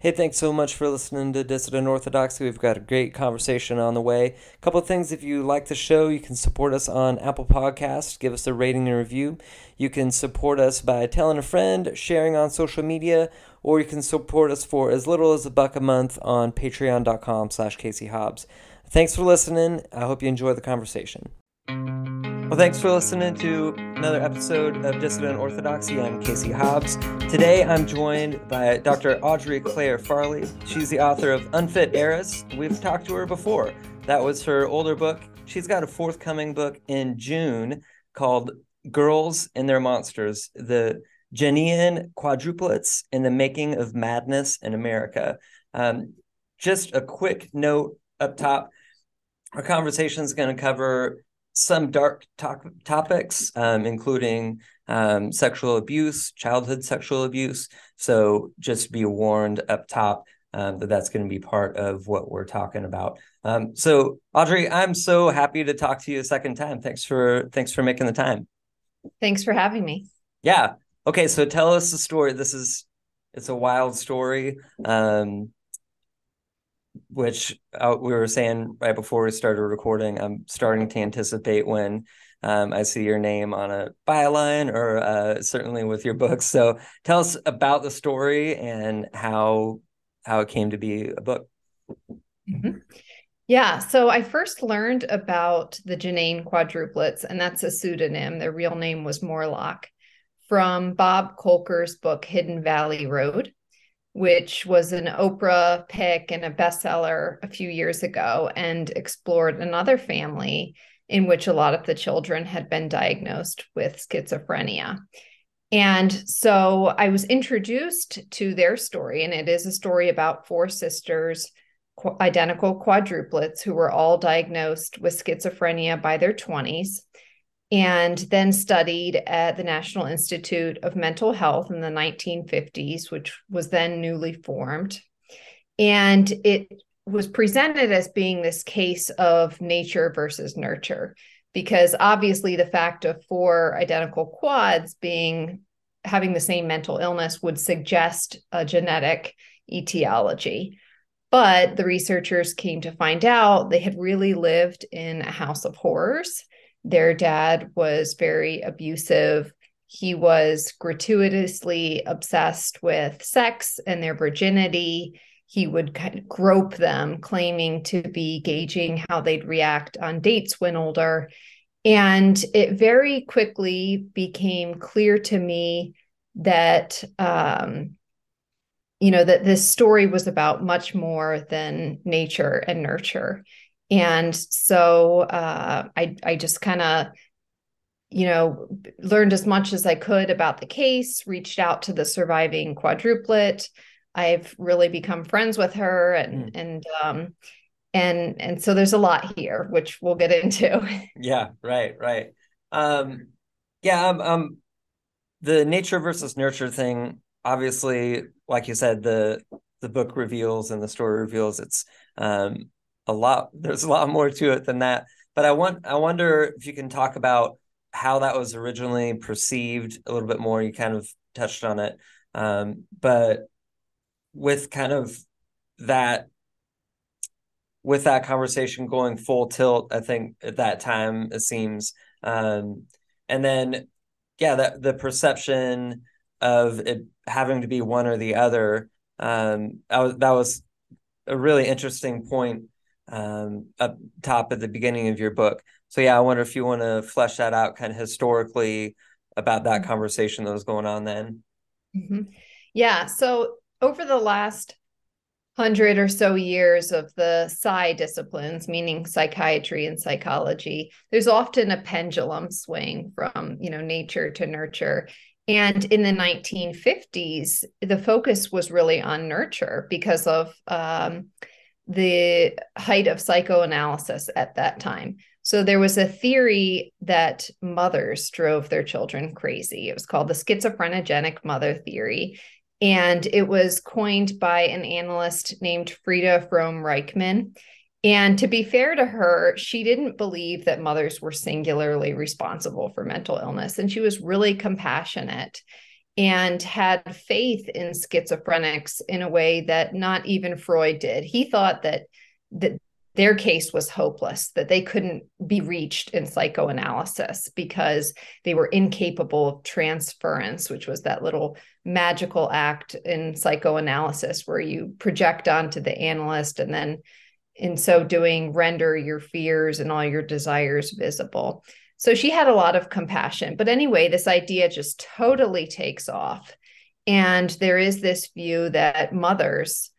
Hey, thanks so much for listening to Dissident Orthodoxy. We've got a great conversation on the way. A couple things if you like the show, you can support us on Apple Podcasts, give us a rating and review. You can support us by telling a friend, sharing on social media, or you can support us for as little as a buck a month on patreon.com slash Casey Hobbs. Thanks for listening. I hope you enjoy the conversation. Well, thanks for listening to another episode of Dissident Orthodoxy. I'm Casey Hobbs. Today I'm joined by Dr. Audrey Clare Farley. She's the author of Unfit Heiress. We've talked to her before. That was her older book. She's got a forthcoming book in June called Girls and Their Monsters The Genain Quadruplets in the Making of Madness in America. Um, just a quick note up top our conversation is going to cover some dark to- topics, um, including um, sexual abuse, childhood sexual abuse. So just be warned up top um, that that's going to be part of what we're talking about. Um, so Audrey, I'm so happy to talk to you a second time. Thanks for thanks for making the time. Thanks for having me. Yeah. Okay. So tell us the story. This is it's a wild story. Um, which uh, we were saying right before we started recording, I'm starting to anticipate when um, I see your name on a byline or uh, certainly with your books. So tell us about the story and how how it came to be a book. Mm-hmm. Yeah, so I first learned about the Genain quadruplets, and that's a pseudonym. Their real name was Morlok, from Bob Kolker's book Hidden Valley Road which was an Oprah pick and a bestseller a few years ago, and explored another family in which a lot of the children had been diagnosed with schizophrenia. And so I was introduced to their story, and it is a story about four sisters, identical quadruplets, who were all diagnosed with schizophrenia by their 20s and then studied at the National Institute of Mental Health in the 1950s, which was then newly formed. And it was presented as being this case of nature versus nurture, because obviously the fact of four identical quads being having the same mental illness would suggest a genetic etiology. But the researchers came to find out they had really lived in a house of horrors their dad was very abusive. He was gratuitously obsessed with sex and their virginity. He would kind of grope them, claiming to be gauging how they'd react on dates when older. And it very quickly became clear to me that, um, you know, that this story was about much more than nature and nurture. And so uh, I I just kind of you know learned as much as I could about the case, reached out to the surviving quadruplet. I've really become friends with her and mm. and um and and so there's a lot here which we'll get into. yeah, right, right. Um yeah, um, um the nature versus nurture thing obviously like you said the the book reveals and the story reveals it's um a lot there's a lot more to it than that. But i want i wonder if you can talk about how that was originally perceived a little bit more. You kind of touched on it. Um, but with kind of that with that conversation going full tilt i think at that time it seems um, and then yeah that the perception of it having to be one or the other um, was, that was a really interesting point um, up top at the beginning of your book. So yeah, I wonder if you want to flesh that out kind of historically about that mm-hmm. conversation that was going on then. Mm-hmm. Yeah. So over the last hundred or so years of the psi disciplines, meaning psychiatry and psychology, there's often a pendulum swing from you know nature to nurture. And in the 1950s, the focus was really on nurture because of um, the height of psychoanalysis at that time. So there was a theory that mothers drove their children crazy. It was called the schizophrenogenic mother theory. And it was coined by an analyst named Frieda Fromm Reichmann. And to be fair to her, she didn't believe that mothers were singularly responsible for mental illness. And she was really compassionate and had faith in schizophrenics in a way that not even Freud did. He thought that that their case was hopeless, that they couldn't be reached in psychoanalysis because they were incapable of transference, which was that little magical act in psychoanalysis where you project onto the analyst and then in so doing render your fears and all your desires visible. So she had a lot of compassion. But anyway, this idea just totally takes off. And there is this view that mothers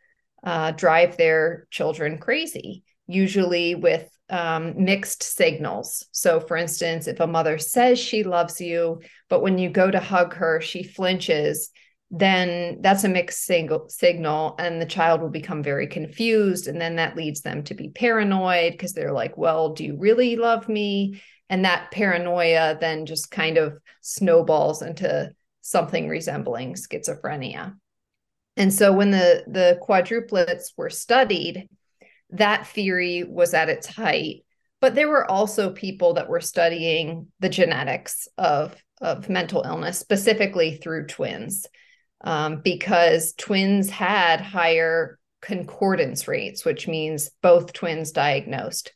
uh, drive their children crazy usually with um, mixed signals. So, for instance, if a mother says she loves you, but when you go to hug her, she flinches, then that's a mixed signal, and the child will become very confused. And then that leads them to be paranoid because they're like, Well, do you really love me? And that paranoia then just kind of snowballs into something resembling schizophrenia. And so when the the quadruplets were studied, that theory was at its height. But there were also people that were studying the genetics of, of mental illness, specifically through twins, um, because twins had higher concordance rates, which means both twins diagnosed.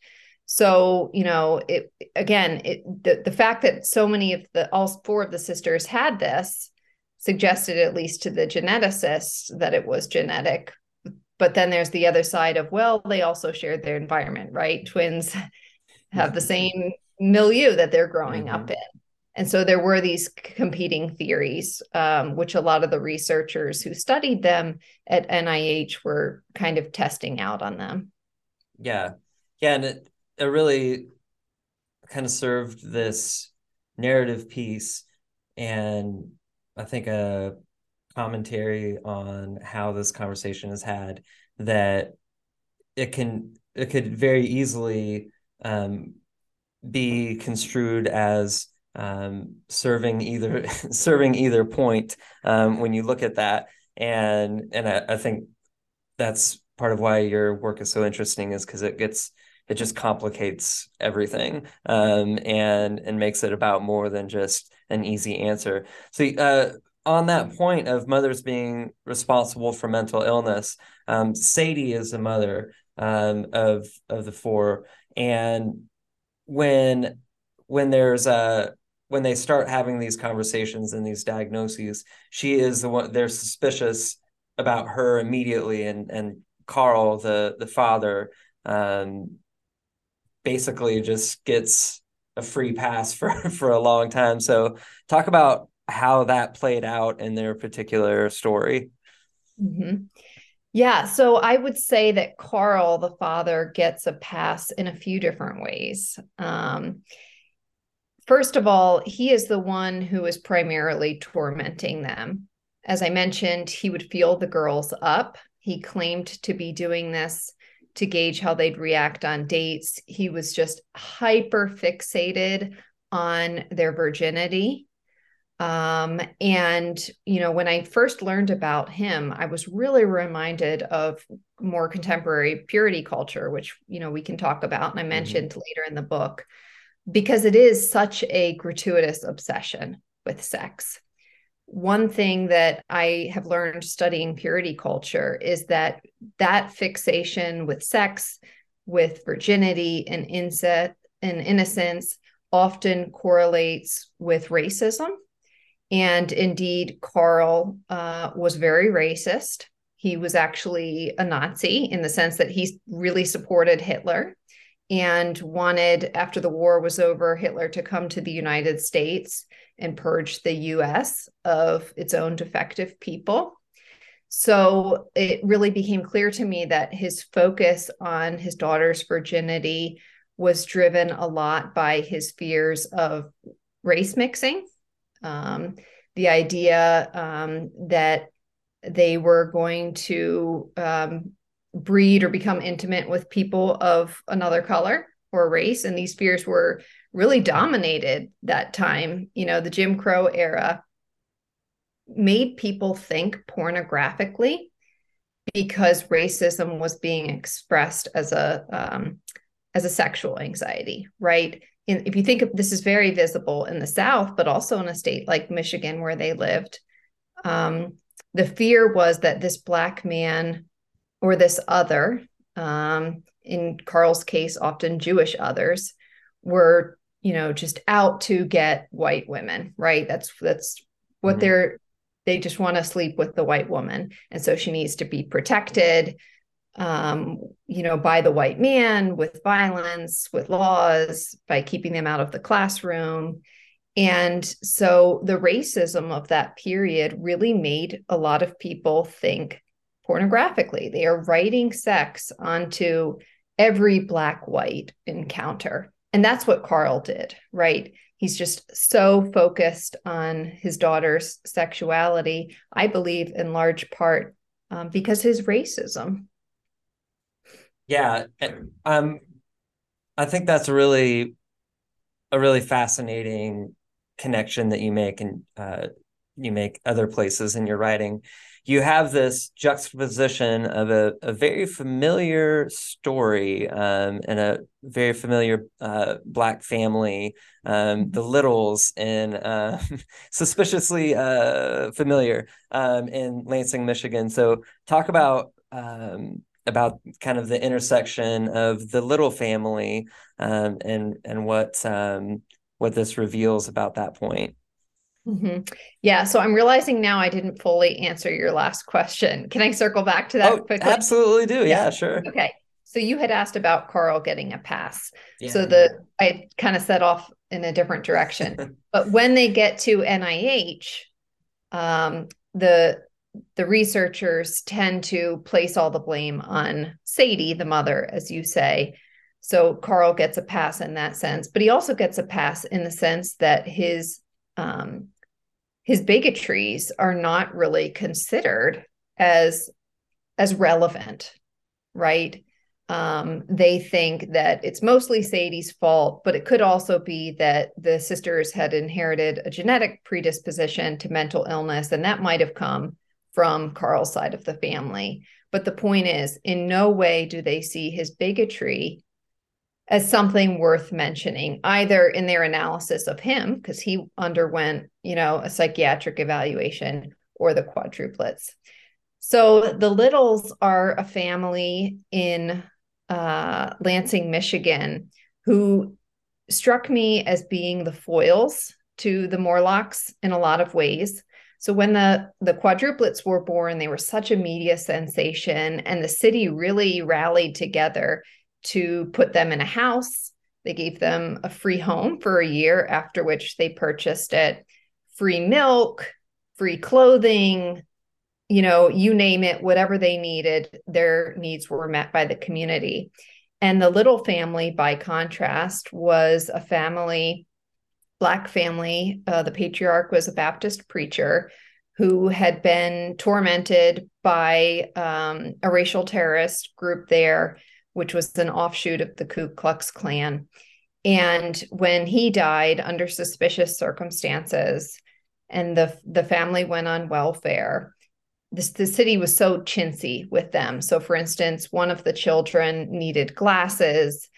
So, you know, it again, it the, the fact that so many of the all four of the sisters had this suggested at least to the geneticists that it was genetic. But then there's the other side of well they also shared their environment right? Twins have the same milieu that they're growing mm-hmm. up in. And so there were these competing theories um, which a lot of the researchers who studied them at nih were kind of testing out on them. Yeah. Yeah and it, it really kind of served this narrative piece and i think a commentary on how this conversation is had that it can it could very easily um, be construed as um, serving either serving either point um, when you look at that. And and I, I, think that's part of why your work is so interesting is because it gets it just complicates everything um, and and makes it about more than just an easy answer. So uh, on that point of mothers being responsible for mental illness, um, Sadie is the mother um, of of the four, and when when there's a when they start having these conversations and these diagnoses, she is the one they're suspicious about her immediately, and and Carl, the the father, um, basically just gets a free pass for for a long time. So talk about how that played out in their particular story. Mm-hmm. Yeah, so I would say that Carl, the father, gets a pass in a few different ways. Um, first of all, he is the one who is primarily tormenting them. As I mentioned, he would feel the girls up. He claimed to be doing this to gauge how they'd react on dates. He was just hyper fixated on their virginity um, and, you know, when I first learned about him, I was really reminded of more contemporary purity culture, which, you know, we can talk about. And I mm-hmm. mentioned mm-hmm. later in the book, because it is such a gratuitous obsession with sex. One thing that I have learned studying purity culture is that that fixation with sex, with virginity and incest and innocence often correlates with racism and indeed, Carl uh, was very racist. He was actually a Nazi in the sense that he really supported Hitler and wanted, after the war was over, Hitler to come to the United States and purge the US of its own defective people. So it really became clear to me that his focus on his daughter's virginity was driven a lot by his fears of race mixing um, the idea um, that they were going to um, breed or become intimate with people of another color or race. And these fears were really dominated that time. You know, the Jim Crow era made people think pornographically because racism was being expressed as a um, as a sexual anxiety, right? if you think of this is very visible in the South, but also in a state like Michigan where they lived, Um, the fear was that this black man or this other, um, in Carl's case, often Jewish others, were you know just out to get white women. Right? That's that's what mm-hmm. they're. They just want to sleep with the white woman, and so she needs to be protected um, you know, by the white man with violence, with laws, by keeping them out of the classroom. And so the racism of that period really made a lot of people think pornographically. They are writing sex onto every black white encounter. And that's what Carl did, right? He's just so focused on his daughter's sexuality, I believe, in large part um, because his racism. Yeah, um, I think that's really a really fascinating connection that you make and uh, you make other places in your writing. You have this juxtaposition of a, a very familiar story um, and a very familiar uh, black family, um, the Littles, and uh, suspiciously uh, familiar um, in Lansing, Michigan. So, talk about um, about kind of the intersection of the little family um, and and what um, what this reveals about that point. Mm-hmm. Yeah, so I'm realizing now I didn't fully answer your last question. Can I circle back to that oh, quickly? Absolutely do. Yeah, sure. Okay. So you had asked about Carl getting a pass. Yeah, so the. I kind of set off in a different direction. but when they get to NIH, um, the the researchers tend to place all the blame on Sadie, the mother, as you say. So Carl gets a pass in that sense, but he also gets a pass in the sense that his um, his bigotries are not really considered as as relevant, right? Um, they think that it's mostly Sadie's fault, but it could also be that the sisters had inherited a genetic predisposition to mental illness, and that might have come from Carl's side of the family. But the point is, in no way do they see his bigotry as something worth mentioning, either in their analysis of him, because he underwent, you know, a psychiatric evaluation, or the quadruplets. So the Littles are a family in uh, Lansing, Michigan, who struck me as being the foils to the Morloks in a lot of ways. So when the the quadruplets were born, they were such a media sensation, and the city really rallied together to put them in a house. They gave them a free home for a year, after which they purchased it, free milk, free clothing, you know, you name it, whatever they needed, their needs were met by the community. And the little family, by contrast, was a family Black family. Uh, the patriarch was a Baptist preacher who had been tormented by um, a racial terrorist group there, which was an offshoot of the Ku Klux Klan. And when he died under suspicious circumstances, and the the family went on welfare, this, the city was so chintzy with them. So, for instance, one of the children needed glasses.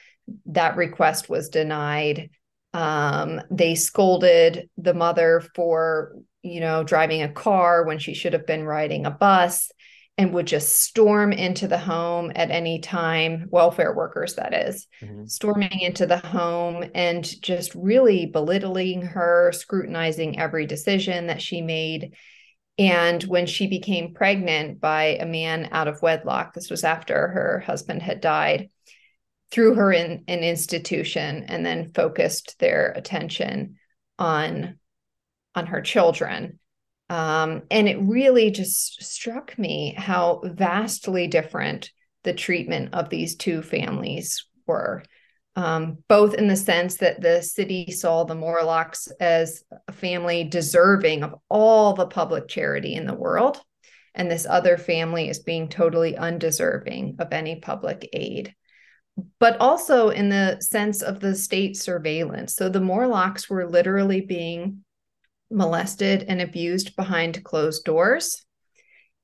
That request was denied. Um, they scolded the mother for, you know, driving a car when she should have been riding a bus and would just storm into the home at any time, welfare workers, that is, mm-hmm. storming into the home and just really belittling her, scrutinizing every decision that she made. And when she became pregnant by a man out of wedlock, this was after her husband had died, threw her in an institution and then focused their attention on on her children um, and it really just struck me how vastly different the treatment of these two families were um, both in the sense that the city saw the Morloks as a family deserving of all the public charity in the world, and this other family is being totally undeserving of any public aid but also in the sense of the state surveillance. So the Morloks were literally being molested and abused behind closed doors.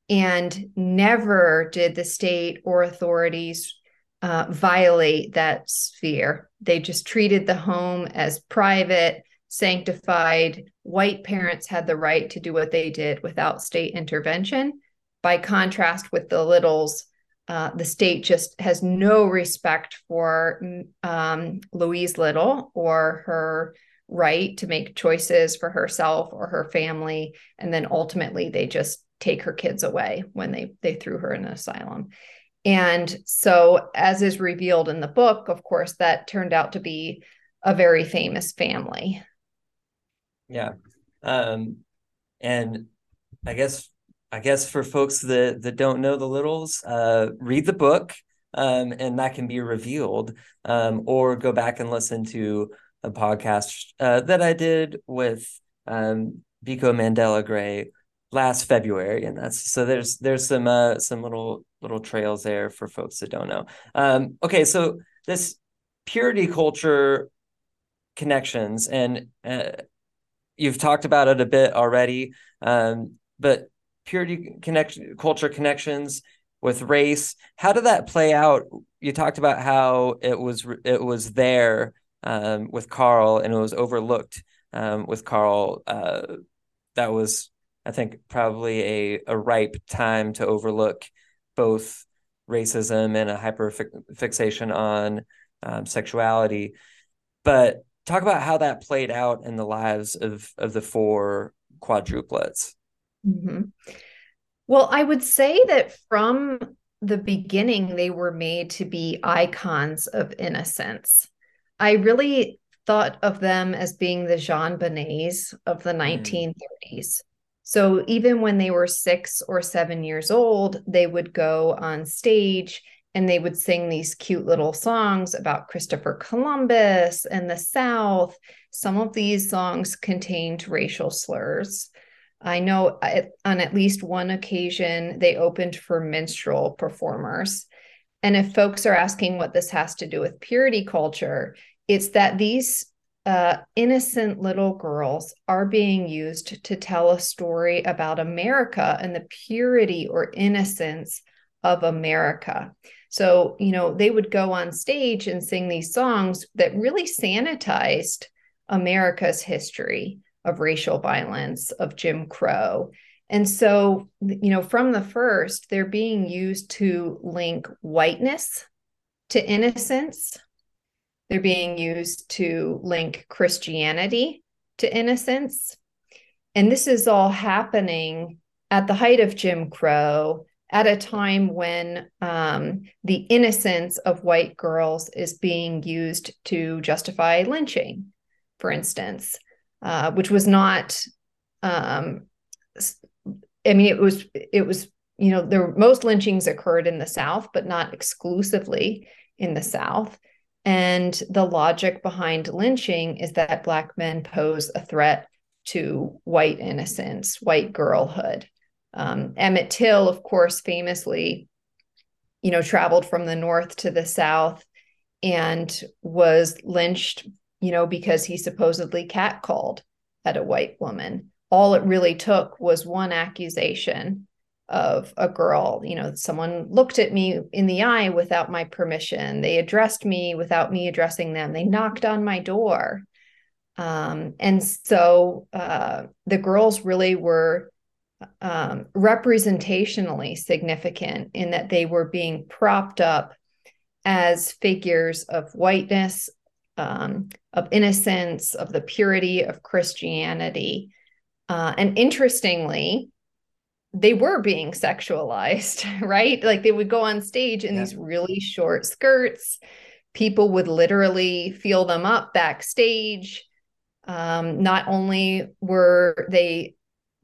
And never did the state or authorities uh, violate that sphere. They just treated the home as private, sanctified white parents had the right to do what they did without state intervention. By contrast with the littles, uh, the state just has no respect for um, Louise Little or her right to make choices for herself or her family. And then ultimately, they just take her kids away when they they threw her in an asylum. And so, as is revealed in the book, of course, that turned out to be a very famous family. Yeah. Um, and I guess I guess for folks that that don't know the littles, uh, read the book, um, and that can be revealed, um, or go back and listen to a podcast uh, that I did with um, Biko Mandela Gray last February, and that's so there's there's some uh, some little little trails there for folks that don't know. Um, okay, so this purity culture connections and uh, you've talked about it a bit already, um, but purity connection, culture connections with race. How did that play out? You talked about how it was it was there um, with Carl and it was overlooked um, with Carl. Uh, that was, I think, probably a a ripe time to overlook both racism and a hyper fixation on um, sexuality. But talk about how that played out in the lives of of the four quadruplets. Mm-hmm. Well, I would say that from the beginning, they were made to be icons of innocence. I really thought of them as being the JonBenéts of the mm. 1930s. So even when they were six or seven years old, they would go on stage and they would sing these cute little songs about Christopher Columbus and the South. Some of these songs contained racial slurs. I know on at least one occasion they opened for minstrel performers. And if folks are asking what this has to do with purity culture, it's that these uh, innocent little girls are being used to tell a story about America and the purity or innocence of America. So, you know, they would go on stage and sing these songs that really sanitized America's history of racial violence, of Jim Crow. And so, you know, from the first, they're being used to link whiteness to innocence. They're being used to link Christianity to innocence. And this is all happening at the height of Jim Crow at a time when um, the innocence of white girls is being used to justify lynching, for instance, uh, which was not. Um, I mean, it was it was you know there most lynchings occurred in the South, but not exclusively in the South. And the logic behind lynching is that Black men pose a threat to white innocence, white girlhood. Um, Emmett Till, of course, famously, you know, traveled from the north to the south and was lynched, you know, because he supposedly catcalled at a white woman. All it really took was one accusation of a girl. You know, someone looked at me in the eye without my permission. They addressed me without me addressing them. They knocked on my door. Um, and so uh, the girls really were um, representationally significant in that they were being propped up as figures of whiteness, um, of innocence, of the purity of Christianity. Uh, and interestingly, they were being sexualized, right? Like they would go on stage in yeah. these really short skirts. People would literally feel them up backstage. Um, not only were they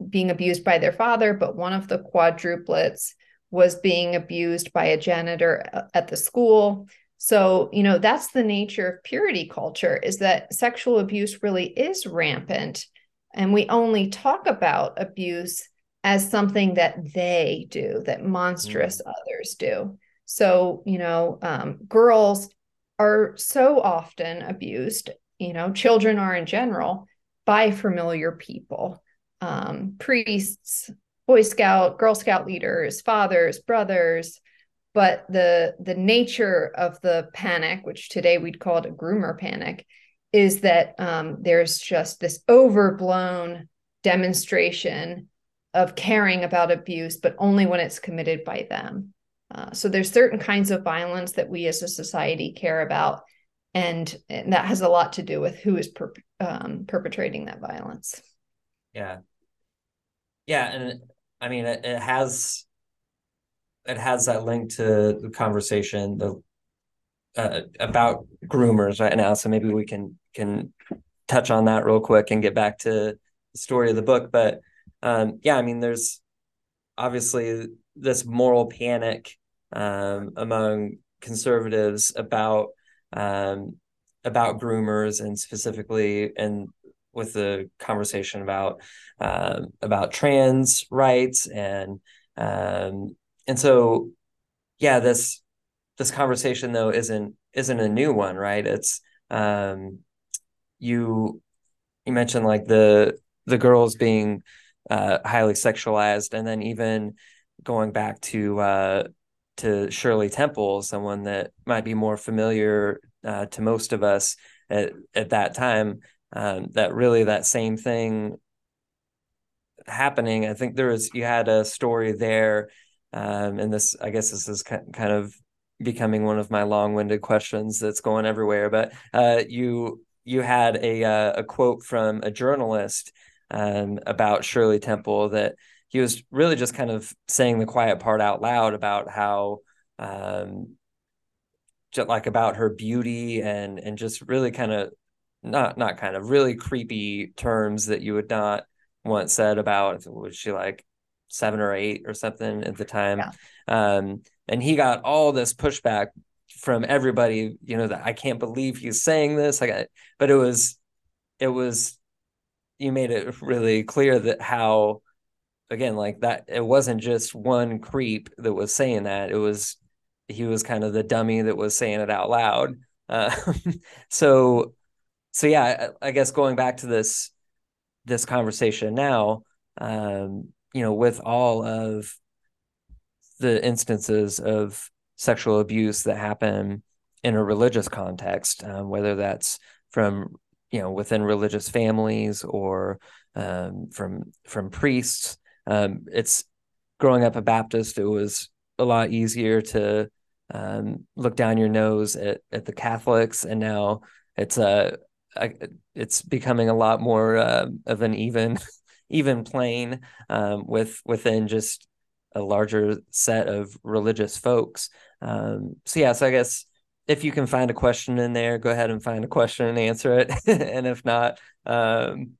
being abused by their father, but one of the quadruplets was being abused by a janitor at the school. So, you know, that's the nature of purity culture is that sexual abuse really is rampant. And we only talk about abuse as something that they do, that monstrous mm. others do. So, you know, um, girls are so often abused, you know, children are in general by familiar people um, priests, Boy Scout, Girl Scout leaders, fathers, brothers. But the the nature of the panic, which today we'd call it a groomer panic, is that um, there's just this overblown demonstration of caring about abuse, but only when it's committed by them. Uh, so there's certain kinds of violence that we as a society care about, and, and that has a lot to do with who is per, um, perpetrating that violence. Yeah, yeah, and I mean it, it has it has that link to the conversation the uh, about groomers right now. So maybe we can can touch on that real quick and get back to the story of the book. But um, yeah, I mean, there's obviously this moral panic um, among conservatives about um, about groomers and specifically and with the conversation about uh, about trans rights and um, and so yeah this this conversation though isn't isn't a new one right? It's um, you you mentioned like the the girls being uh, highly sexualized and then even going back to uh, to Shirley Temple, someone that might be more familiar uh, to most of us at, at that time, um, that really that same thing happening. I think there was you had a story there, um, and this I guess this is kind of becoming one of my long-winded questions that's going everywhere. But uh, you you had a uh, a quote from a journalist um, about Shirley Temple that he was really just kind of saying the quiet part out loud about how um, just like about her beauty and and just really kind of not not kind of really creepy terms that you would not once said about was she like seven or eight or something at the time yeah. um and he got all this pushback from everybody you know that i can't believe he's saying this like but it was it was you made it really clear that how again like that it wasn't just one creep that was saying that. It was he was kind of the dummy that was saying it out loud. Uh, so so yeah I, I, guess going back to this this conversation now um you know with all of the instances of sexual abuse that happen in a religious context um, whether that's from you know within religious families or um, from from priests um, it's growing up a Baptist. It was a lot easier to um, look down your nose at, at the Catholics, and now it's a, a it's becoming a lot more uh, of an even even plane um, with within just a larger set of religious folks. Um, so yeah, so I guess if you can find a question in there, go ahead and find a question and answer it, and if not, um,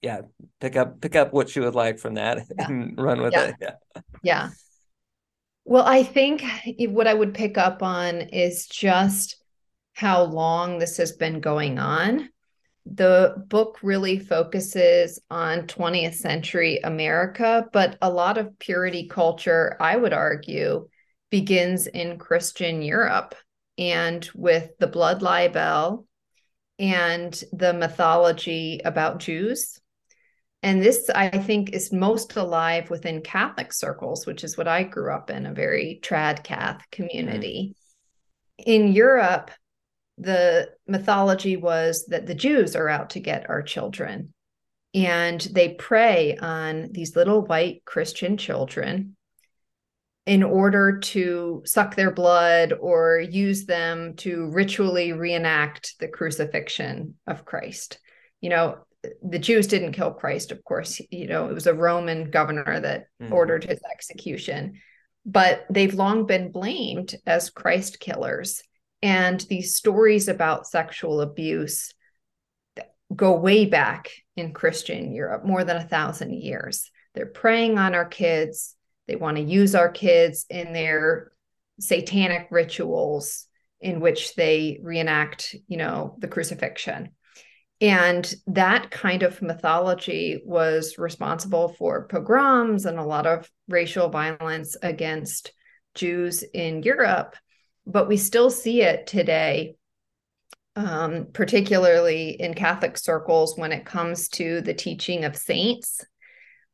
yeah, pick up pick up what you would like from that yeah. and run with yeah. it. Yeah. Yeah. Well, I think what I would pick up on is just how long this has been going on. The book really focuses on 20th century America, but a lot of purity culture, I would argue, begins in Christian Europe and with the blood libel and the mythology about Jews and this, I think, is most alive within Catholic circles, which is what I grew up in a very trad cath community. Mm. In Europe, the mythology was that the Jews are out to get our children. And they prey on these little white Christian children in order to suck their blood or use them to ritually reenact the crucifixion of Christ. You know, the Jews didn't kill Christ, of course. You know, it was a Roman governor that mm-hmm. ordered his execution. But they've long been blamed as Christ killers. And these stories about sexual abuse go way back in Christian Europe, more than a thousand years. They're preying on our kids. They want to use our kids in their satanic rituals in which they reenact, you know, the crucifixion. And that kind of mythology was responsible for pogroms and a lot of racial violence against Jews in Europe. But we still see it today, um, particularly in Catholic circles when it comes to the teaching of saints.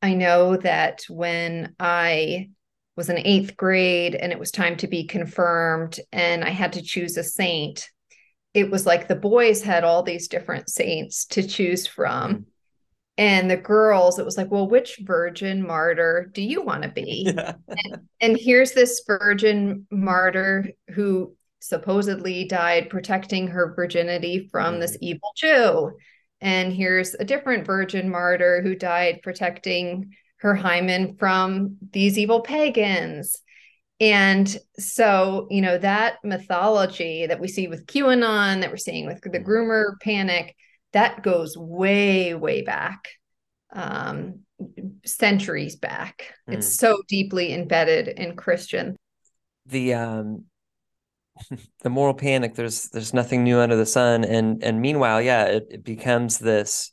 I know that when I was in eighth grade and it was time to be confirmed, and I had to choose a saint, it was like the boys had all these different saints to choose from. Mm-hmm. And the girls, it was like, well, which virgin martyr do you want to be? Yeah. and, and here's this virgin martyr who supposedly died protecting her virginity from mm-hmm. this evil Jew. And here's a different virgin martyr who died protecting her hymen from these evil pagans. And so, you know, that mythology that we see with QAnon, that we're seeing with the mm-hmm. groomer panic, that goes way, way back, um, centuries back. Mm. It's so deeply embedded in Christian. The um the moral panic, there's there's nothing new under the sun. And and meanwhile, yeah, it, it becomes this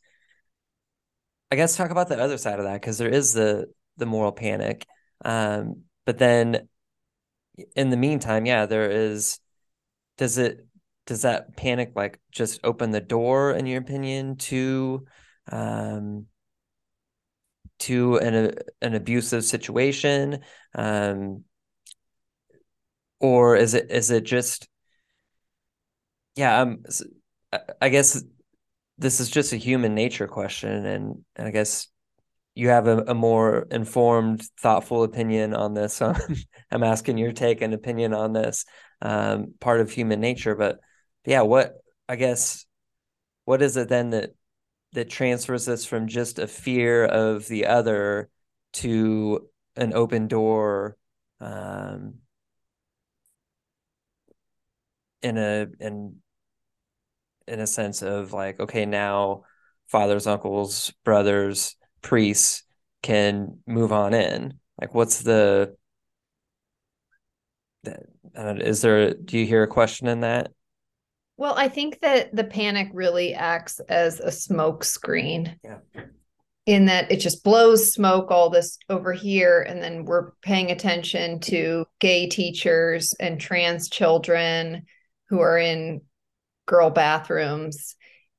I guess talk about the other side of that, because there is the the moral panic. Um, but then in the meantime, yeah, there is. Does it does that panic like just open the door, in your opinion, to um, to an an abusive situation, um, or is it is it just yeah? Um, I guess this is just a human nature question, and, and I guess you have a, a more informed, thoughtful opinion on this. So I'm asking your take and opinion on this um, part of human nature. But yeah, what I guess what is it then that that transfers us from just a fear of the other to an open door um, in a in in a sense of like okay now fathers uncles brothers priests can move on in. Like what's the is there do you hear a question in that? Well i think that the panic really acts as a smoke screen yeah. in that it just blows smoke all this over here and then we're paying attention to gay teachers and trans children who are in girl bathrooms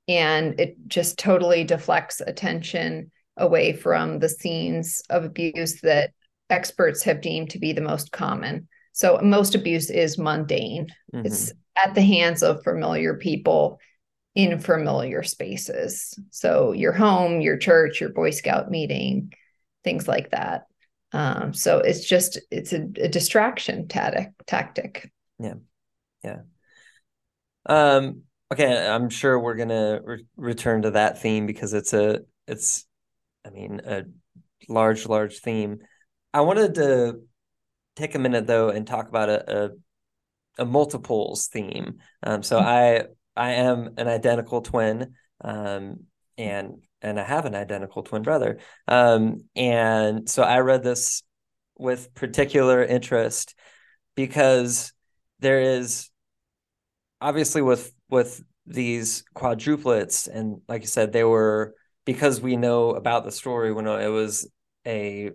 and it just totally deflects attention away from the scenes of abuse that experts have deemed to be the most common. So most abuse is mundane. Mm-hmm. It's at the hands of familiar people in familiar spaces. So your home, your church, your Boy Scout meeting, things like that. Um, so it's just it's a, a distraction tactic. Tactic. Yeah, yeah. Um. Okay, I'm sure we're gonna re- return to that theme because it's a it's I mean, a large, large theme. I wanted to take a minute though and talk about a a, a multiples theme. Um, so I I am an identical twin, um, and and I have an identical twin brother. Um, and so I read this with particular interest because there is obviously with with these quadruplets and like you said they were because we know about the story when it was a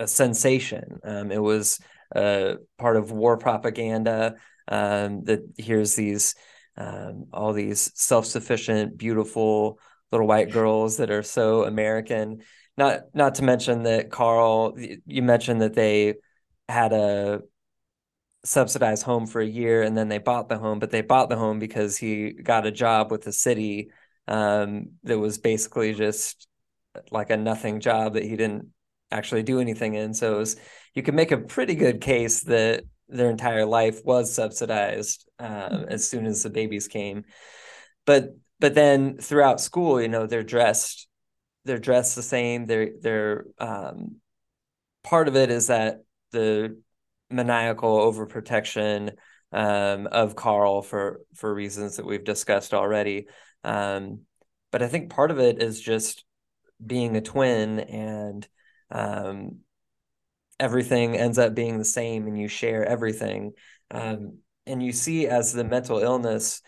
a sensation. Um, it was uh, part of war propaganda. Um, that here's these um, all these self sufficient, beautiful little white girls that are so American. Not not to mention that Carl, you mentioned that they had a subsidized home for a year and then they bought the home, but they bought the home because he got a job with the city um, that was basically just like a nothing job that he didn't actually do anything in. So it was, you could make a pretty good case that their entire life was subsidized uh, as soon as the babies came. But but then throughout school, you know, they're dressed they're dressed the same. They're they're um, part of it is that the maniacal overprotection um, of Carl for for reasons that we've discussed already. Um, but I think part of it is just being a twin and um, everything ends up being the same and you share everything. Um, and you see as the mental illness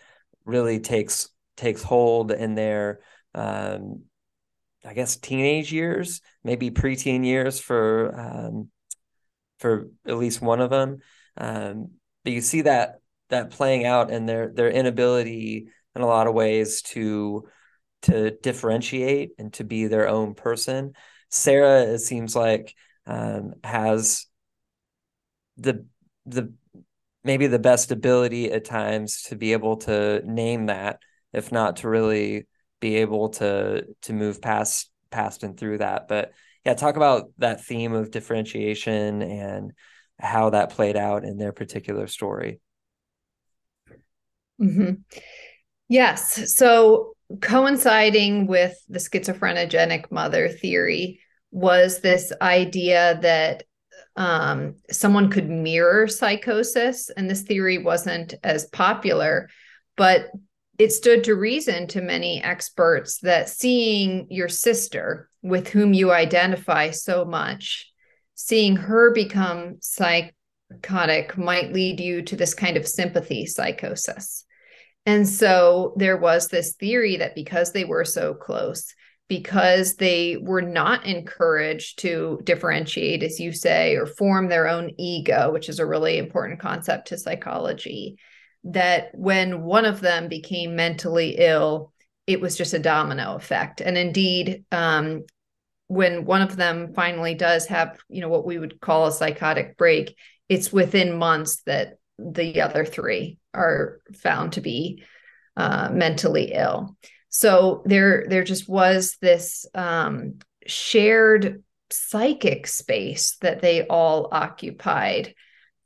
really takes takes hold in their um, I guess teenage years, maybe preteen years for um, for at least one of them. Um, but you see that that playing out in their their inability in a lot of ways to to differentiate and to be their own person. Sarah, it seems like, um, has the the maybe the best ability at times to be able to name that, if not to really be able to to move past past and through that. But yeah, talk about that theme of differentiation and how that played out in their particular story. Mm-hmm. Yes. So coinciding with the schizophrenogenic mother theory was this idea that um, someone could mirror psychosis. And this theory wasn't as popular, but it stood to reason to many experts that seeing your sister, with whom you identify so much, seeing her become psychotic might lead you to this kind of sympathy psychosis. And so there was this theory that because they were so close, because they were not encouraged to differentiate, as you say, or form their own ego, which is a really important concept to psychology, that when one of them became mentally ill, it was just a domino effect. And indeed, um, when one of them finally does have, you know, what we would call a psychotic break, it's within months that the other three are found to be uh, mentally ill. So there, there just was this um, shared psychic space that they all occupied,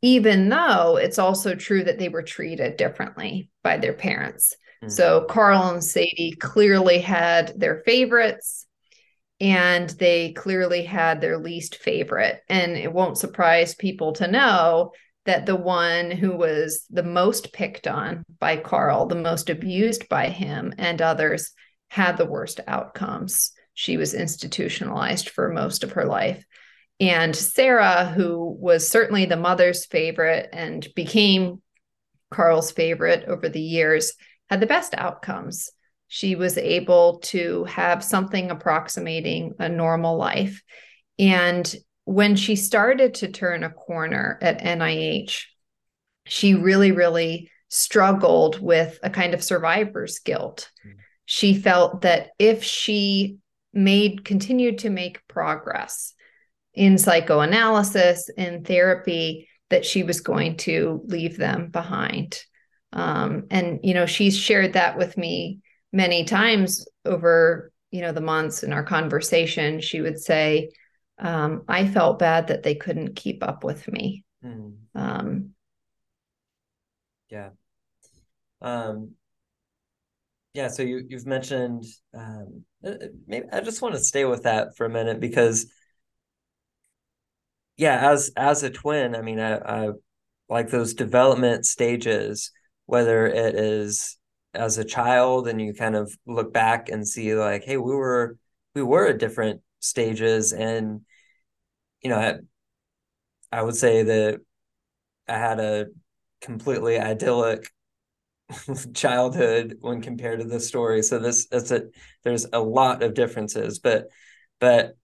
even though it's also true that they were treated differently by their parents. Mm-hmm. So Carl and Sadie clearly had their favorites and they clearly had their least favorite. And it won't surprise people to know that the one who was the most picked on by Carl, the most abused by him and others, had the worst outcomes. She was institutionalized for most of her life. And Sarah, who was certainly the mother's favorite and became Carl's favorite over the years, had the best outcomes. She was able to have something approximating a normal life. And when she started to turn a corner at NIH, she really, really struggled with a kind of survivor's guilt. Mm. She felt that if she made continued to make progress in psychoanalysis in therapy that she was going to leave them behind um, and you know she's shared that with me many times over you know the months in our conversation she would say um, I felt bad that they couldn't keep up with me. Mm. Um, yeah. Um, yeah. So you you've mentioned um, uh, uh, maybe I just want to stay with that for a minute because yeah, as as a twin, I mean, I, I like those development stages, whether it is as a child and you kind of look back and see like, hey, we were we were at different stages and you know, I, I would say that I had a completely idyllic childhood when compared to this story. So this that's a there's a lot of differences, but but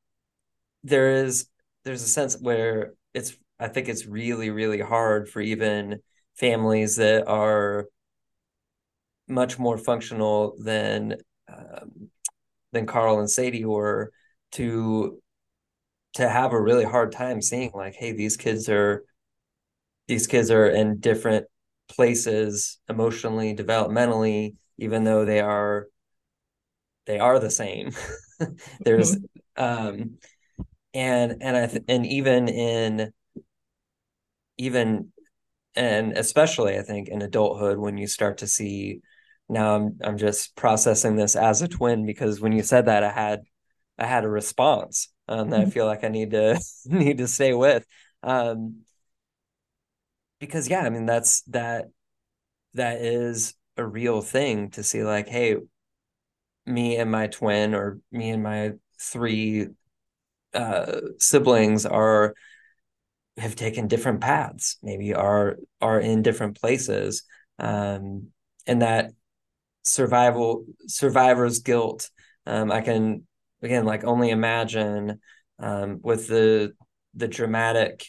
there is there's a sense where it's I think it's really really hard for even families that are much more functional than um, than Carl and Sadie were to to have a really hard time seeing like hey these kids are these kids are in different places emotionally developmentally even though they are they are the same there's mm-hmm. um and and i th- and even in even and especially i think in adulthood when you start to see now i'm i'm just processing this as a twin because when you said that i had i had a response um, that I mm-hmm. feel like I need to need to stay with. Um, because yeah, I mean that's that that is a real thing to see like, hey, me and my twin or me and my three uh, siblings are have taken different paths, maybe are are in different places. Um, and that survival survivor's guilt um, I can again like only imagine um, with the the dramatic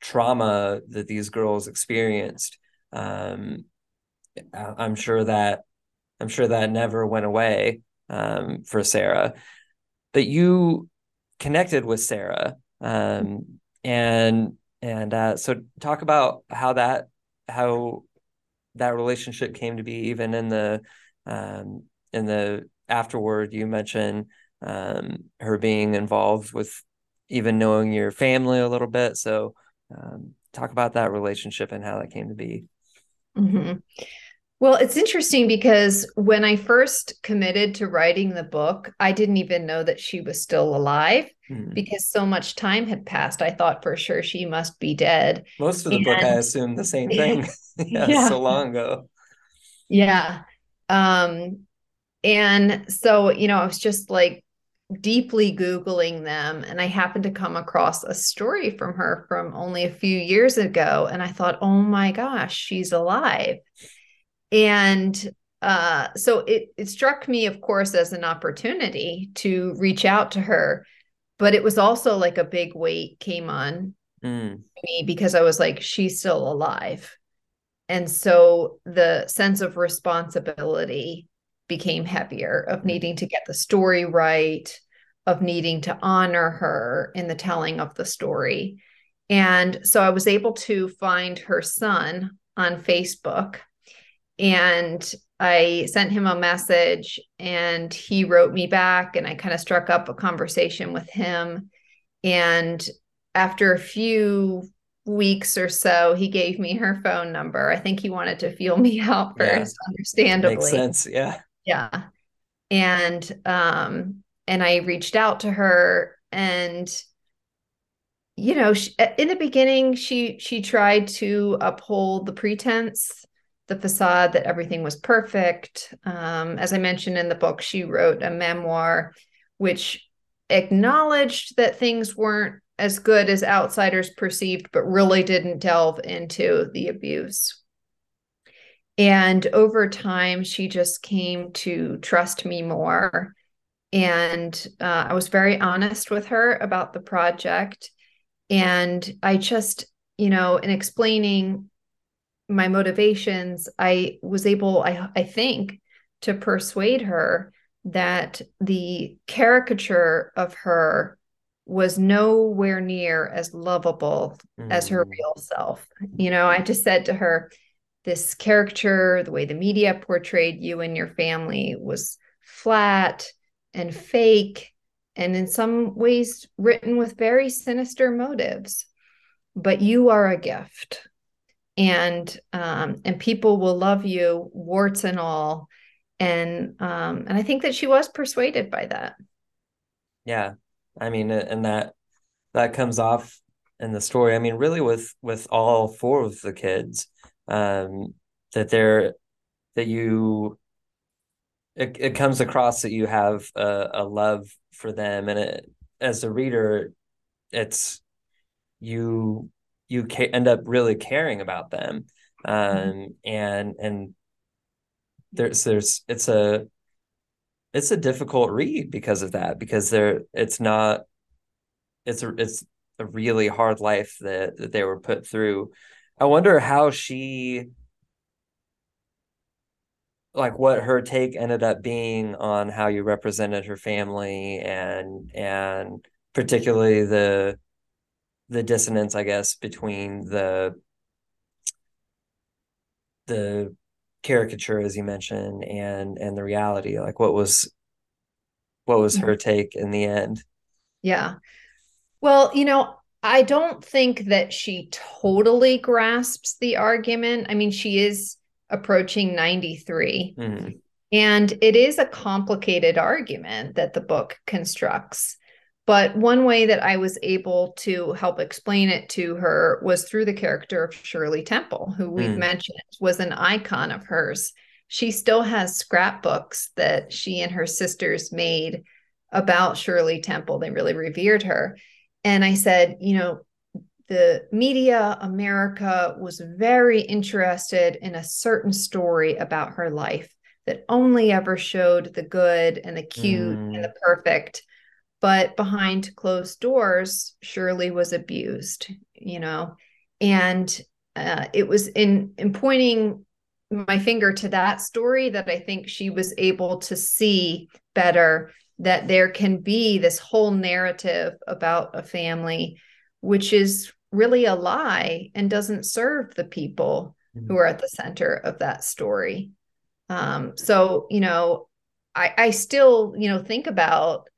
trauma that these girls experienced um, i'm sure that i'm sure that never went away um, for sarah but you connected with sarah um, and and uh, so talk about how that how that relationship came to be even in the um in the afterward you mentioned um her being involved with even knowing your family a little bit so um talk about that relationship and how that came to be mm-hmm. Well, it's interesting because when I first committed to writing the book, I didn't even know that she was still alive mm. because so much time had passed. I thought for sure she must be dead. Most of the and, book, I assumed the same thing. yeah, yeah, so long ago. Yeah. Um, and so, you know, I was just like deeply Googling them, and I happened to come across a story from her from only a few years ago. And I thought, oh my gosh, she's alive and uh, so it it struck me, of course, as an opportunity to reach out to her, but it was also like a big weight came on mm. me because I was like, she's still alive, and so the sense of responsibility became heavier of mm. needing to get the story right, of needing to honor her in the telling of the story. And so I was able to find her son on Facebook and I sent him a message and he wrote me back and I kind of struck up a conversation with him and after a few weeks or so he gave me her phone number. I think he wanted to feel me out first yeah. understandably. Makes sense, yeah. Yeah. And um and I reached out to her and you know, she, in the beginning she she tried to uphold the pretense the facade that everything was perfect. Um, as I mentioned in the book, she wrote a memoir which acknowledged that things weren't as good as outsiders perceived, but really didn't delve into the abuse. And over time, she just came to trust me more. And uh, I was very honest with her about the project. And I just, you know, in explaining my motivations, I was able, I, I think, to persuade her that the caricature of her was nowhere near as lovable mm. as her mm. real self. You know, I just said to her, this caricature, the way the media portrayed you and your family was flat and fake, and in some ways written with very sinister motives. But you are a gift and um, and people will love you warts and all. And um, and i think that she was persuaded by that. Yeah. I mean and that that comes off in the story. I mean really with with all four of the kids um that they're that you it, it comes across that you have a, a love for them. And it as a reader it's you you ca- end up really caring about them mm-hmm. um mm-hmm. and and there's there's it's a it's a difficult read because of that because there it's not it's a it's a really hard life that, that they were put through i wonder how she like what her take ended up being on how you represented her family and and particularly the the dissonance, I guess, between the the caricature, as you mentioned, and and the reality. Like, what was what was her take in the end? Yeah. Well, you know, I don't think that she totally grasps the argument. I mean, she is approaching 93. Mm-hmm. And it is a complicated argument that the book constructs. But one way that I was able to help explain it to her was through the character of Shirley Temple, who we've mm. mentioned was an icon of hers. She still has scrapbooks that she and her sisters made about Shirley Temple. They really revered her. And I said, you know, the media, America, was very interested in a certain story about her life that only ever showed the good and the cute mm. and the perfect but behind closed doors shirley was abused you know and uh, it was in in pointing my finger to that story that i think she was able to see better that there can be this whole narrative about a family which is really a lie and doesn't serve the people mm-hmm. who are at the center of that story. Um, so, you know, I, I still, you know, think about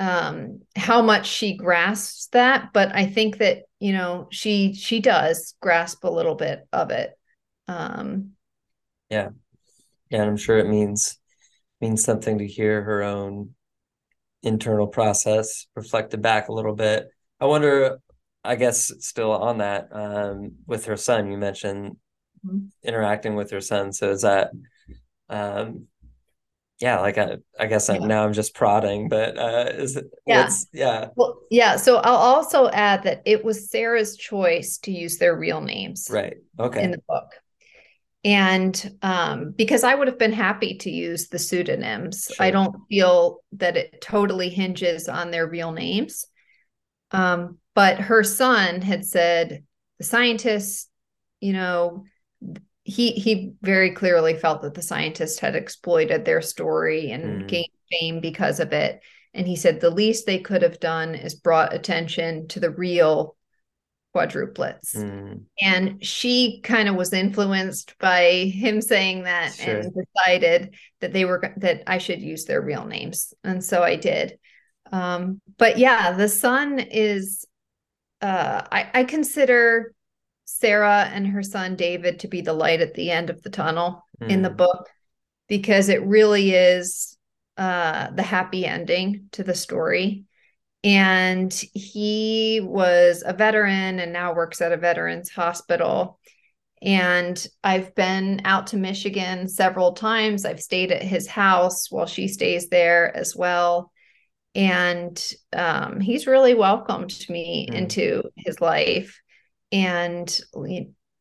um, how much she grasps that, but I think that, you know, she she does grasp a little bit of it. Um, yeah. Yeah, I'm sure it means means something to hear her own internal process reflected back a little bit. I wonder, I guess, still on that um, with her son. You mentioned mm-hmm. interacting with her son. So is that, um, yeah, like I, I guess yeah. I'm, now I'm just prodding, but uh, is it? Yeah, yeah. Well, yeah. So I'll also add that it was Sarah's choice to use their real names, right? Okay. In the book and um, because I would have been happy to use the pseudonyms, sure. I don't feel that it totally hinges on their real names. Um, but her son had said the scientists, you know, he he very clearly felt that the scientists had exploited their story and mm. gained fame because of it. And he said the least they could have done is brought attention to the real quadruplets. Mm. And she kind of was influenced by him saying that sure. and decided that they were that I should use their real names. And so I did. Um, but yeah, the son is uh I, I consider Sarah and her son David to be the light at the end of the tunnel mm. in the mm. book because it really is uh the happy ending to the story and he was a veteran and now works at a veterans hospital and I've been out to Michigan several times. I've stayed at his house while she stays there as well. And um, he's really welcomed me mm. into his life and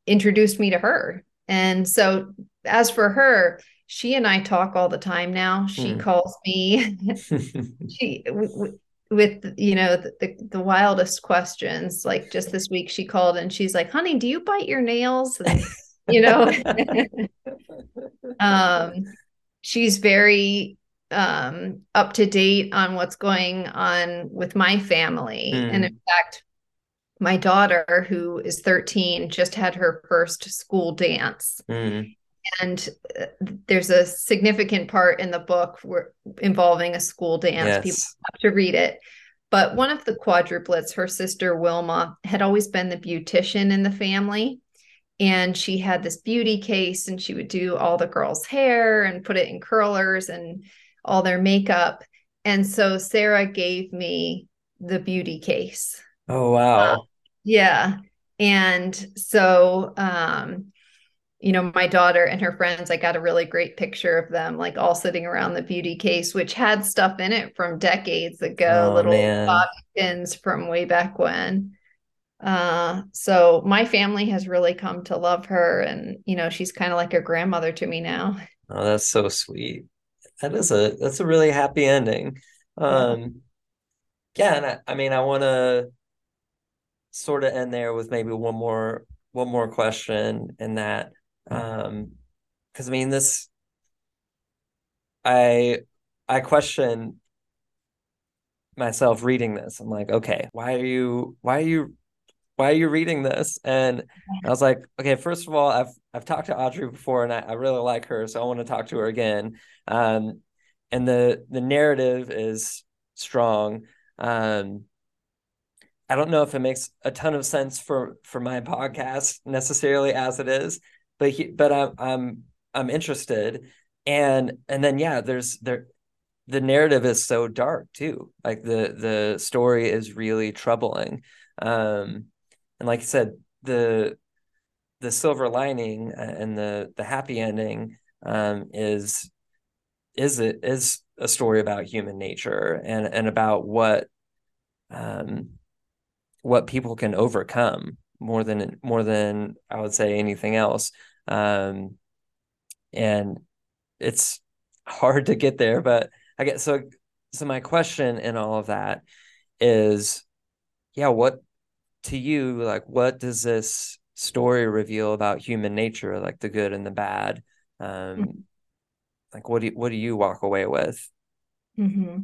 introduced me to her. And so, as for her, she and I talk all the time now. She mm. calls me. she with you know the, the, the wildest questions like just this week she called and she's like honey do you bite your nails and, you know um she's very um up to date on what's going on with my family mm. and in fact my daughter who is 13 just had her first school dance mm and uh, there's a significant part in the book where, involving a school dance. Yes. People have to read it. But one of the quadruplets, her sister Wilma, had always been the beautician in the family. And she had this beauty case, and she would do all the girls' hair and put it in curlers and all their makeup. And so Sarah gave me the beauty case. Oh, wow. Uh, yeah. And so um, you know, my daughter and her friends, I got a really great picture of them, like all sitting around the beauty case, which had stuff in it from decades ago, oh, little bobby pins from way back when. Uh, so my family has really come to love her, and you know, she's kind of like a grandmother to me now. Oh, that's so sweet. That is a that's a really happy ending. Um, yeah, and I, I mean, I want to sort of end there with maybe one more one more question, in that um because i mean this i i question myself reading this. I'm like okay why are you why are you why are you reading this? And i was like okay first of all i've i've talked to audrey before and i, I really like her so i want to talk to her again. Um and the the narrative is strong. Um I don't know if it makes a ton of sense for for my podcast necessarily as it is, but he, but I'm I'm I'm interested, and and then yeah, there's there the narrative is so dark too. Like the the story is really troubling, um, and like I said, the the silver lining and the the happy ending um, is is it is a story about human nature and and about what um what people can overcome more than more than I would say anything else. Um, and it's hard to get there, but I get so so my question in all of that is yeah, what to you like what does this story reveal about human nature, like the good and the bad? Um mm-hmm. like what do you, what do you walk away with? Mm-hmm.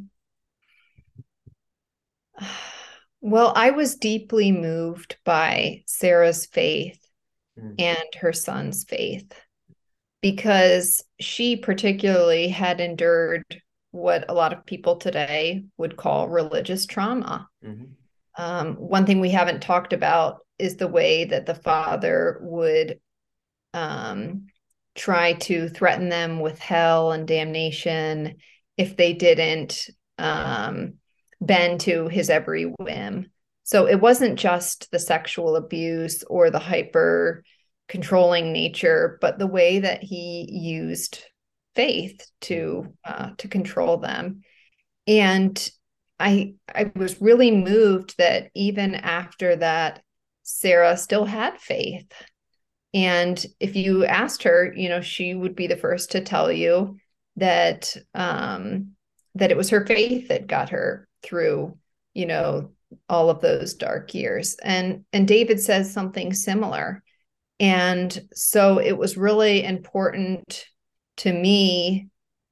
Well, I was deeply moved by Sarah's faith mm. and her son's faith because she particularly had endured what a lot of people today would call religious trauma. Mm-hmm. Um, one thing we haven't talked about is the way that the father would um, try to threaten them with hell and damnation if they didn't um, bend to his every whim. So it wasn't just the sexual abuse or the hyper controlling nature, but the way that he used faith to uh, to control them. And I I was really moved that even after that, Sarah still had faith. And if you asked her, you know, she would be the first to tell you that um, that it was her faith that got her through, you know, all of those dark years. And and David says something similar. And so it was really important to me,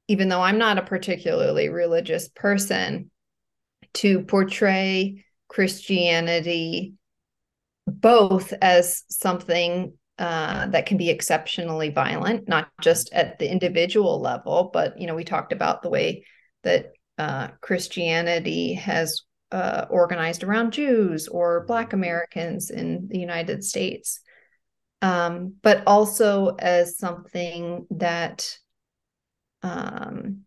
even though I'm not a particularly religious person, to portray Christianity both as something uh, that can be exceptionally violent, not just at the individual level, but you know, we talked about the way that uh, Christianity has uh, organized around Jews or Black Americans in the United States um, but also as something that um,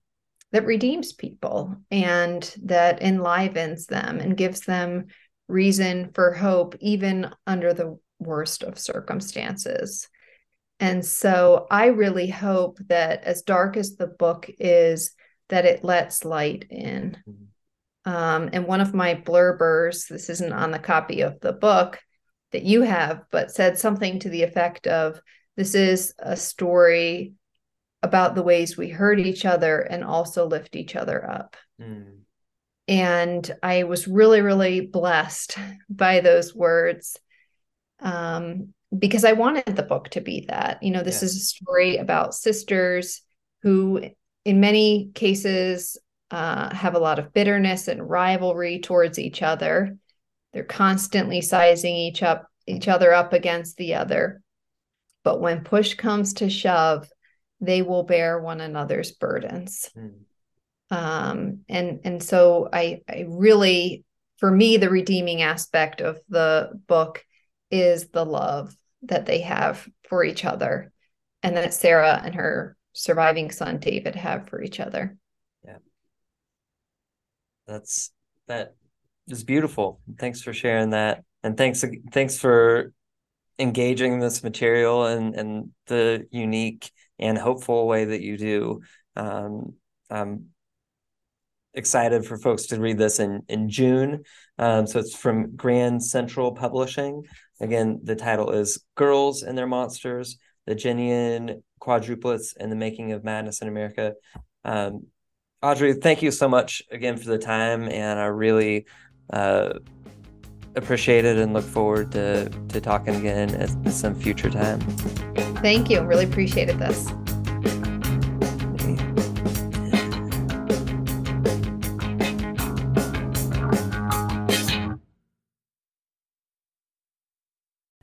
that redeems people and that enlivens them and gives them reason for hope even under the worst of circumstances. And so I really hope that as dark as the book is, that it lets light in. Mm-hmm. Um, and one of my blurbers, this isn't on the copy of the book, that you have, but said something to the effect of this is a story about the ways we hurt each other and also lift each other up. Mm. And I was really, really blessed by those words um, because I wanted the book to be that. You know, this yeah. is a story about sisters who, in many cases, uh, have a lot of bitterness and rivalry towards each other. They're constantly sizing each up each other up against the other. But when push comes to shove, they will bear one another's burdens. Mm. Um, and and so I I really for me the redeeming aspect of the book is the love that they have for each other and that Sarah and her surviving son David have for each other. Yeah. That's that is beautiful. Thanks for sharing that, and thanks thanks for engaging this material and and the unique and hopeful way that you do. Um, I'm excited for folks to read this in in June. Um, so it's from Grand Central Publishing. Again, the title is "Girls and Their Monsters: The Genain Quadruplets and the Making of Madness in America." Um, Audrey, thank you so much again for the time, and I really uh, appreciate it and look forward to, to talking again at, at some future time. Thank you. Really appreciated this.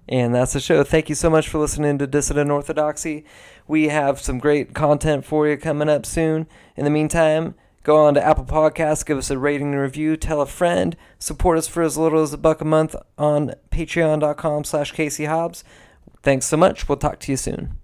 And that's the show. Thank you so much for listening to Dissident Orthodoxy. We have some great content for you coming up soon. In the meantime, Go on to Apple Podcasts, give us a rating and review, tell a friend, support us for as little as a buck a month on patreon.com slash Casey Hobbs. Thanks so much. We'll talk to you soon.